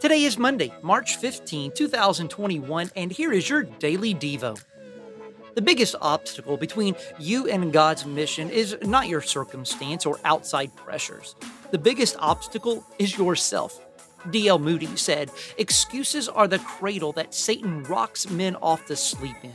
Today is Monday, March 15, 2021, and here is your daily Devo. The biggest obstacle between you and God's mission is not your circumstance or outside pressures. The biggest obstacle is yourself. D.L. Moody said, Excuses are the cradle that Satan rocks men off to sleep in.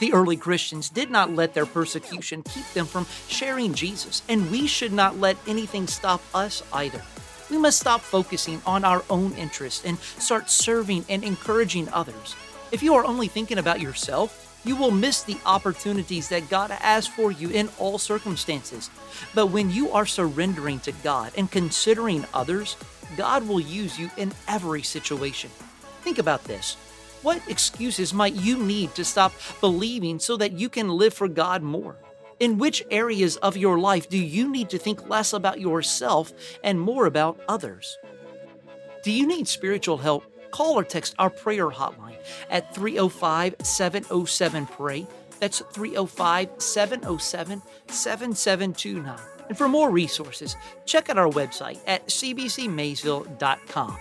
The early Christians did not let their persecution keep them from sharing Jesus, and we should not let anything stop us either. We must stop focusing on our own interests and start serving and encouraging others. If you are only thinking about yourself, you will miss the opportunities that God has for you in all circumstances. But when you are surrendering to God and considering others, God will use you in every situation. Think about this. What excuses might you need to stop believing so that you can live for God more? In which areas of your life do you need to think less about yourself and more about others? Do you need spiritual help? Call or text our prayer hotline at 305 707 PRAY. That's 305 707 7729. And for more resources, check out our website at cbcmaysville.com.